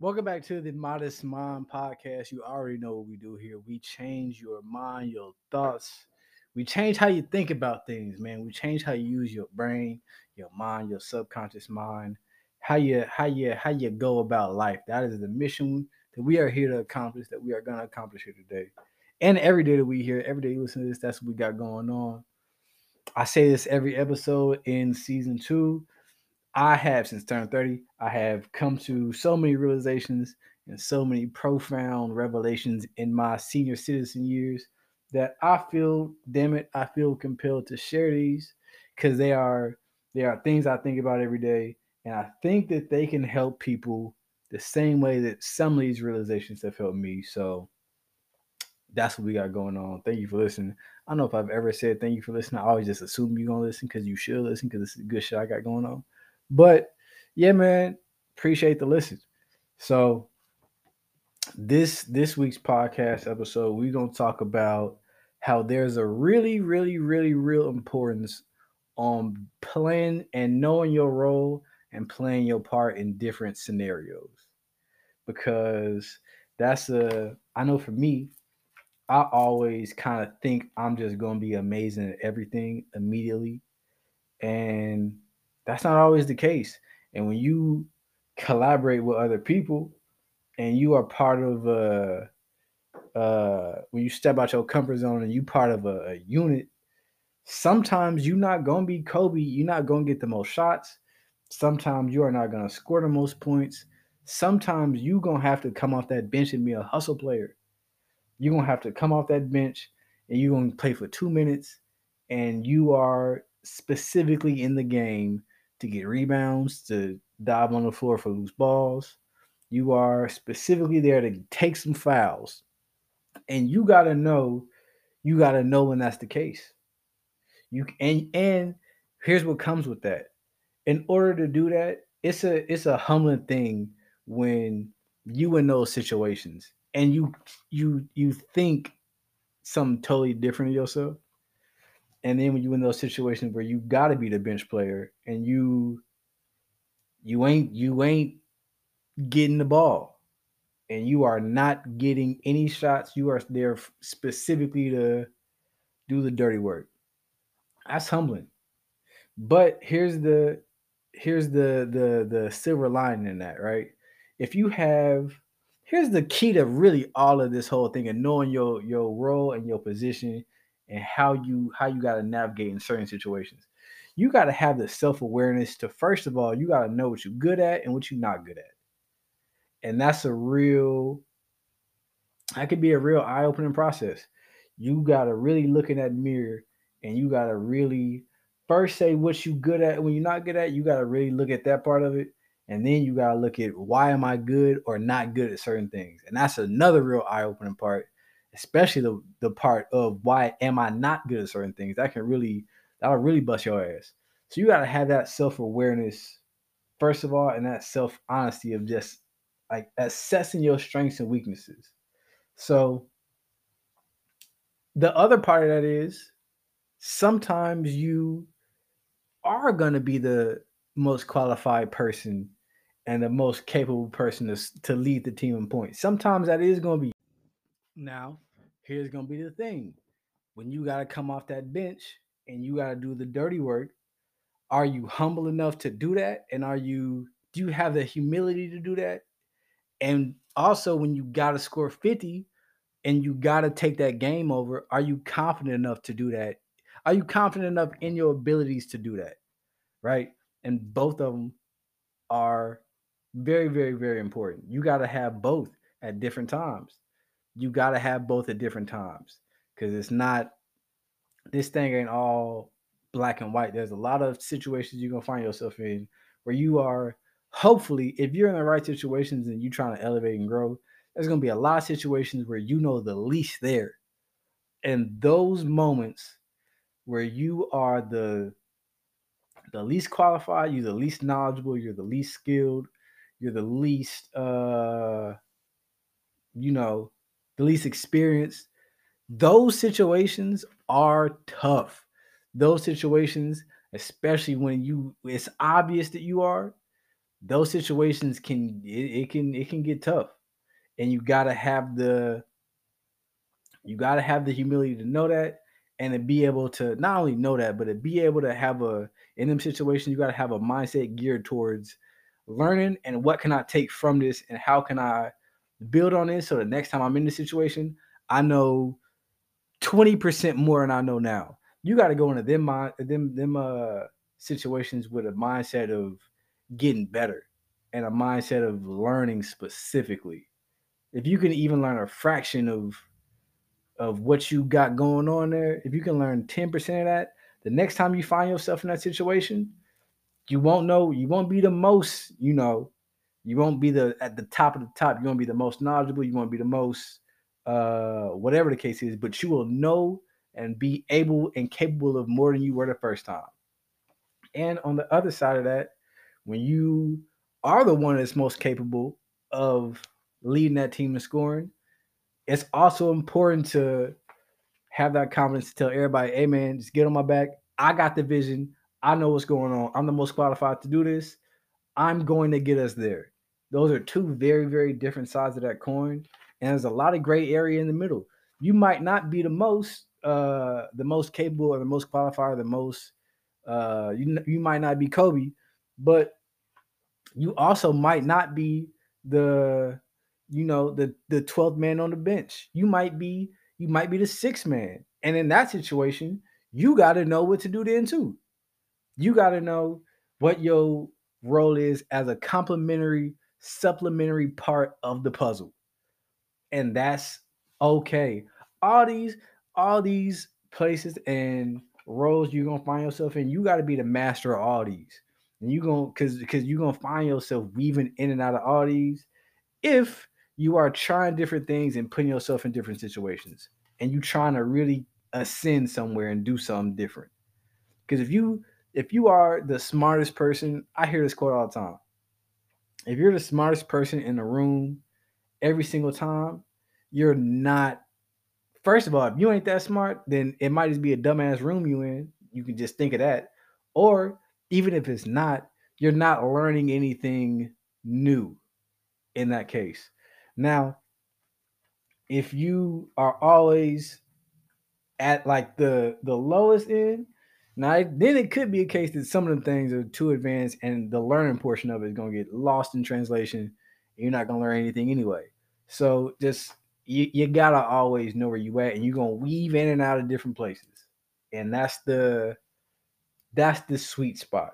Welcome back to the Midas Mind Podcast. You already know what we do here. We change your mind, your thoughts. We change how you think about things, man. We change how you use your brain, your mind, your subconscious mind, how you how you how you go about life. That is the mission that we are here to accomplish, that we are gonna accomplish here today. And every day that we hear, every day you listen to this, that's what we got going on. I say this every episode in season two I have since turned 30, I have come to so many realizations and so many profound revelations in my senior citizen years that I feel, damn it, I feel compelled to share these because they are they are things I think about every day. And I think that they can help people the same way that some of these realizations have helped me. So that's what we got going on. Thank you for listening. I don't know if I've ever said thank you for listening. I always just assume you're gonna listen because you should listen because it's a good shit I got going on. But yeah, man, appreciate the listen. So this this week's podcast episode, we're gonna talk about how there's a really, really, really, real importance on playing and knowing your role and playing your part in different scenarios. Because that's a I know for me, I always kind of think I'm just gonna be amazing at everything immediately. And that's not always the case. And when you collaborate with other people and you are part of a uh when you step out your comfort zone and you part of a, a unit, sometimes you're not gonna be Kobe, you're not gonna get the most shots. Sometimes you are not gonna score the most points. Sometimes you're gonna have to come off that bench and be a hustle player. You're gonna have to come off that bench and you're gonna play for two minutes and you are specifically in the game to get rebounds, to dive on the floor for loose balls. You are specifically there to take some fouls. And you got to know, you got to know when that's the case. You and and here's what comes with that. In order to do that, it's a it's a humbling thing when you in those situations and you you you think something totally different of yourself and then when you're in those situations where you got to be the bench player and you you ain't you ain't getting the ball and you are not getting any shots you are there specifically to do the dirty work that's humbling. But here's the here's the the the silver lining in that right? If you have here's the key to really all of this whole thing and knowing your your role and your position and how you how you got to navigate in certain situations. You got to have the self-awareness to first of all, you got to know what you're good at and what you're not good at. And that's a real that could be a real eye-opening process. You got to really look in that mirror and you got to really first say what you good at when you're not good at, you got to really look at that part of it and then you got to look at why am I good or not good at certain things. And that's another real eye-opening part especially the the part of why am I not good at certain things. That can really that'll really bust your ass. So you gotta have that self awareness first of all, and that self honesty of just like assessing your strengths and weaknesses. So the other part of that is sometimes you are to be the most qualified person and the most capable person to, to lead the team in points. Sometimes that is going to be. Now, here's gonna be the thing. When you gotta come off that bench and you gotta do the dirty work, are you humble enough to do that? And are you do you have the humility to do that? And also when you gotta score 50 and you gotta take that game over, are you confident enough to do that? Are you confident enough in your abilities to do that? Right? And both of them are very, very, very important. You got to have both at different times you got to have both at different times because it's not this thing ain't all black and white. There's a lot of situations you're gonna find yourself in where you are hopefully if you're in the right situations and you're trying to elevate and grow, there's gonna be a lot of situations where you know the least there. And those moments where you are the the least qualified, you're the least knowledgeable, you're the least skilled, you're the least uh you know the least experienced. Those situations are tough. Those situations, especially when you it's obvious that you are, those situations can it, it can it can get tough. And you gotta have the you gotta have the humility to know that and to be able to not only know that, but to be able to have a in them situations, you gotta have a mindset geared towards learning and what can I take from this and how can I build on this so the next time I'm in this situation, I know 20% more than I know now. You got to go into them mind them them uh situations with a mindset of getting better and a mindset of learning specifically. If you can even learn a fraction of of what you got going on there, if you can learn 10% of that, the next time you find yourself in that situation, you won't know, you won't be the most, you know, you won't be the at the top of the top, you won't be the most knowledgeable, you won't be the most uh whatever the case is, but you will know and be able and capable of more than you were the first time. And on the other side of that, when you are the one that's most capable of leading that team and scoring, it's also important to have that confidence to tell everybody, hey man, just get on my back. I got the vision. I know what's going on. I'm the most qualified to do this. I'm going to get us there. Those are two very, very different sides of that coin. And there's a lot of gray area in the middle. You might not be the most uh the most capable or the most qualified, or the most uh you you might not be Kobe, but you also might not be the you know the the 12th man on the bench. You might be you might be the sixth man. And in that situation, you got to know what to do then too. You got to know what your role is as a complementary supplementary part of the puzzle. And that's okay. All these all these places and roles you're gonna find yourself in, you got to be the master of all these. And you're gonna cause because you're gonna find yourself weaving in and out of all these if you are trying different things and putting yourself in different situations and you trying to really ascend somewhere and do something different. Because if you if you are the smartest person, I hear this quote all the time. If you're the smartest person in the room every single time, you're not first of all, if you ain't that smart, then it might just be a dumbass room you in. You can just think of that. Or even if it's not, you're not learning anything new in that case. Now, if you are always at like the the lowest end, now then it could be a case that some of them things are too advanced and the learning portion of it is gonna get lost in translation. you're not gonna learn anything anyway. So just you, you gotta always know where you at and you're gonna weave in and out of different places and that's the that's the sweet spot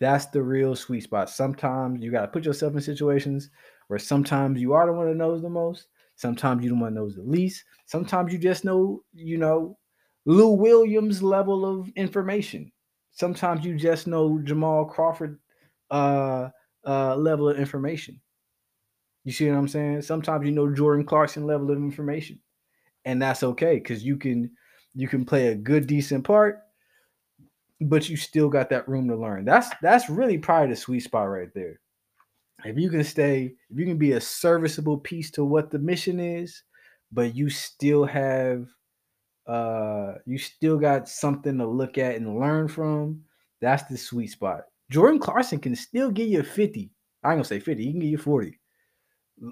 that's the real sweet spot sometimes you gotta put yourself in situations where sometimes you are the one that knows the most sometimes you the one that knows the least sometimes you just know you know lou williams level of information sometimes you just know jamal crawford uh uh level of information you see what I'm saying? Sometimes you know Jordan Clarkson level of information, and that's okay because you can you can play a good decent part, but you still got that room to learn. That's that's really probably the sweet spot right there. If you can stay, if you can be a serviceable piece to what the mission is, but you still have uh you still got something to look at and learn from, that's the sweet spot. Jordan Clarkson can still give you 50. I ain't gonna say 50, he can give you 40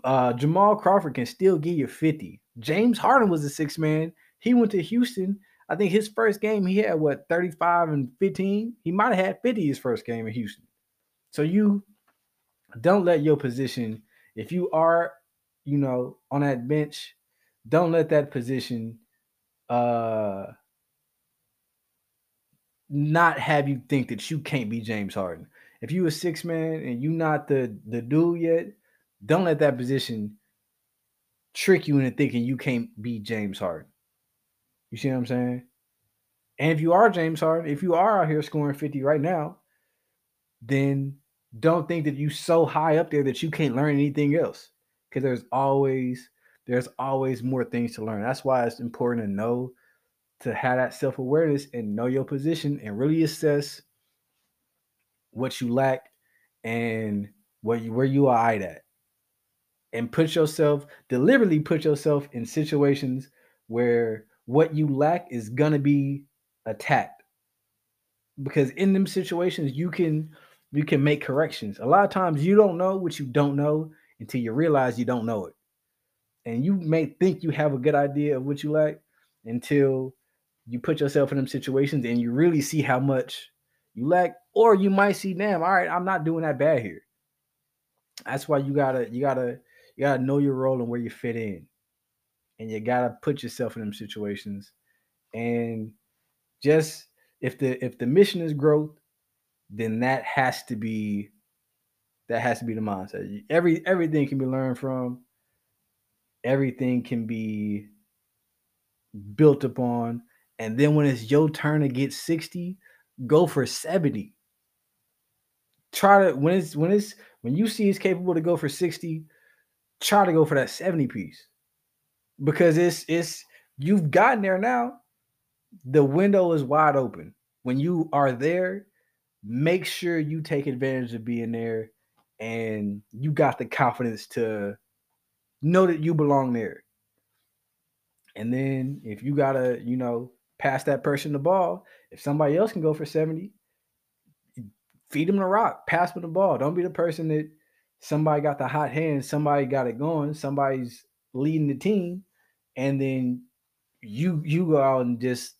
uh, Jamal Crawford can still give you 50. James Harden was a six man. He went to Houston. I think his first game, he had what 35 and 15. He might have had 50 his first game in Houston. So you don't let your position, if you are, you know, on that bench, don't let that position uh not have you think that you can't be James Harden. If you a six man and you not the the dude yet, don't let that position trick you into thinking you can't be James Harden. You see what I'm saying? And if you are James Harden, if you are out here scoring 50 right now, then don't think that you so high up there that you can't learn anything else. Because there's always there's always more things to learn. That's why it's important to know to have that self-awareness and know your position and really assess what you lack and what you where you are at and put yourself deliberately put yourself in situations where what you lack is gonna be attacked because in them situations you can you can make corrections. A lot of times you don't know what you don't know until you realize you don't know it. And you may think you have a good idea of what you like until you put yourself in them situations and you really see how much you lack, or you might see, damn, all right, I'm not doing that bad here. That's why you gotta, you gotta, you gotta know your role and where you fit in. And you gotta put yourself in them situations. And just if the if the mission is growth, then that has to be that has to be the mindset. Every everything can be learned from. Everything can be built upon. And then when it's your turn to get 60, go for 70. Try to when it's when it's when you see it's capable to go for 60, try to go for that 70 piece. Because it's it's you've gotten there now. The window is wide open. When you are there, make sure you take advantage of being there and you got the confidence to know that you belong there. And then if you gotta, you know, pass that person the ball, if somebody else can go for 70, feed them the rock, pass them the ball. Don't be the person that somebody got the hot hand, somebody got it going, somebody's leading the team, and then you you go out and just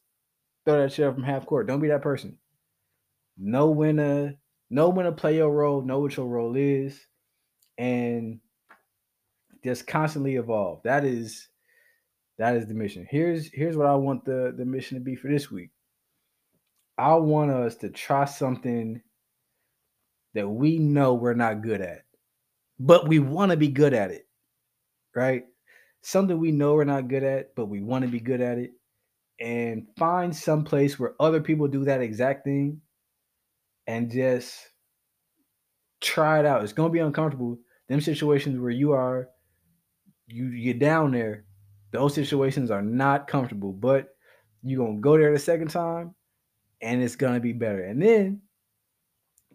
throw that shit from half court. Don't be that person. Know when to know when to play your role, know what your role is, and just constantly evolve. That is that is the mission. Here's here's what I want the the mission to be for this week. I want us to try something that we know we're not good at, but we want to be good at it. Right? Something we know we're not good at, but we want to be good at it. And find some place where other people do that exact thing and just try it out. It's gonna be uncomfortable. Them situations where you are you you're down there those situations are not comfortable, but you're gonna go there the second time and it's gonna be better. And then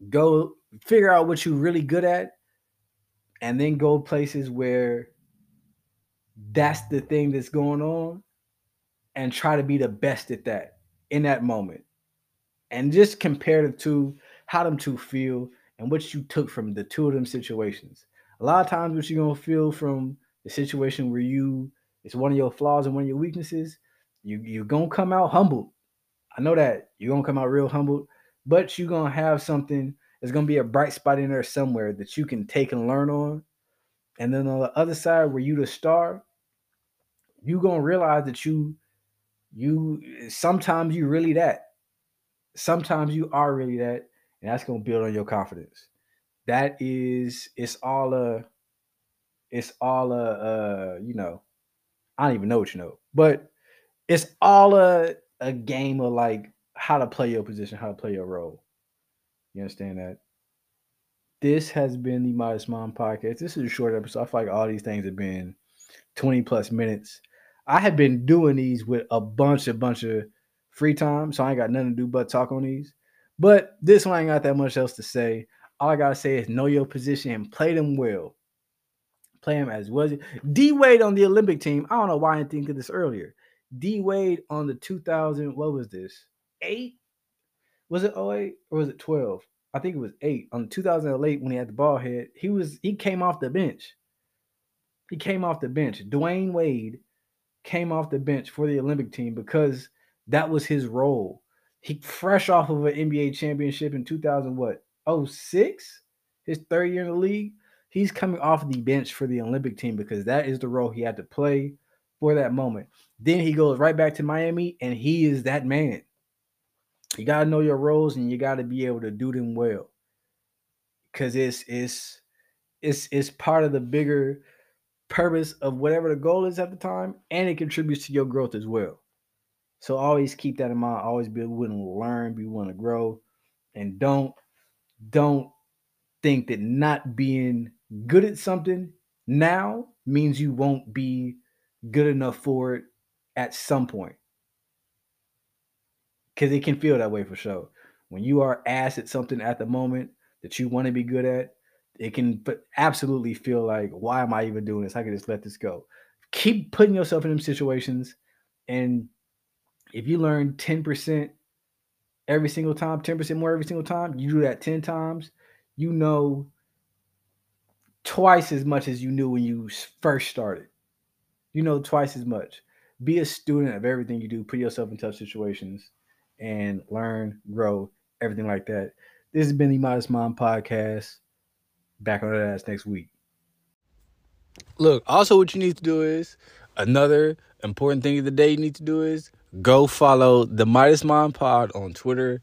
go figure out what you're really good at, and then go places where that's the thing that's going on and try to be the best at that in that moment. And just compare the two, how them two feel and what you took from the two of them situations. A lot of times, what you're gonna feel from the situation where you it's one of your flaws and one of your weaknesses, you you're gonna come out humbled. I know that you're gonna come out real humbled, but you're gonna have something. There's gonna be a bright spot in there somewhere that you can take and learn on. And then on the other side, where you the star, you gonna realize that you you sometimes you really that. Sometimes you are really that, and that's gonna build on your confidence. That is, it's all a, it's all a, uh, you know, I don't even know what you know, but it's all a a game of like how to play your position, how to play your role. You understand that? This has been the Midas Mind podcast. This is a short episode. I feel like all these things have been 20 plus minutes. I have been doing these with a bunch, a bunch of free time, so I ain't got nothing to do but talk on these. But this one I ain't got that much else to say. All I gotta say is know your position and play them well play him as was D Wade on the Olympic team. I don't know why I didn't think of this earlier. D Wade on the 2000, what was this? Eight? Was it 08 or was it 12? I think it was eight. On 2008, when he had the ball head, he was he came off the bench. He came off the bench. Dwyane Wade came off the bench for the Olympic team because that was his role. He fresh off of an NBA championship in 2000, what? 06? His third year in the league he's coming off the bench for the Olympic team because that is the role he had to play for that moment. Then he goes right back to Miami and he is that man. You got to know your roles and you got to be able to do them well. Cuz it's it's it's it's part of the bigger purpose of whatever the goal is at the time and it contributes to your growth as well. So always keep that in mind. Always be willing to learn, be willing to grow and don't don't think that not being good at something now means you won't be good enough for it at some point. Because it can feel that way for sure. When you are asked at something at the moment that you want to be good at, it can absolutely feel like, why am I even doing this? I can just let this go. Keep putting yourself in them situations. And if you learn 10% every single time, 10% more every single time, you do that 10 times, you know twice as much as you knew when you first started. You know twice as much. Be a student of everything you do. Put yourself in tough situations and learn, grow, everything like that. This has been the Midas Mind podcast. Back on that ass next week. Look, also what you need to do is another important thing of the day you need to do is go follow the Midas Mind Pod on Twitter,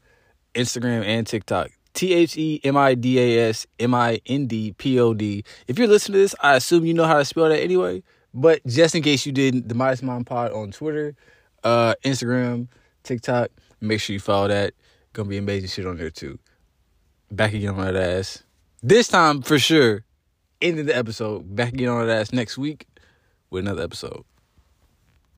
Instagram, and TikTok. T H E M I D A S M I N D P O D. If you're listening to this, I assume you know how to spell that anyway. But just in case you didn't, the Midas Mind Pod on Twitter, uh, Instagram, TikTok. Make sure you follow that. Gonna be amazing shit on there too. Back again on that ass. This time for sure. Ending the episode. Back again on that ass next week with another episode.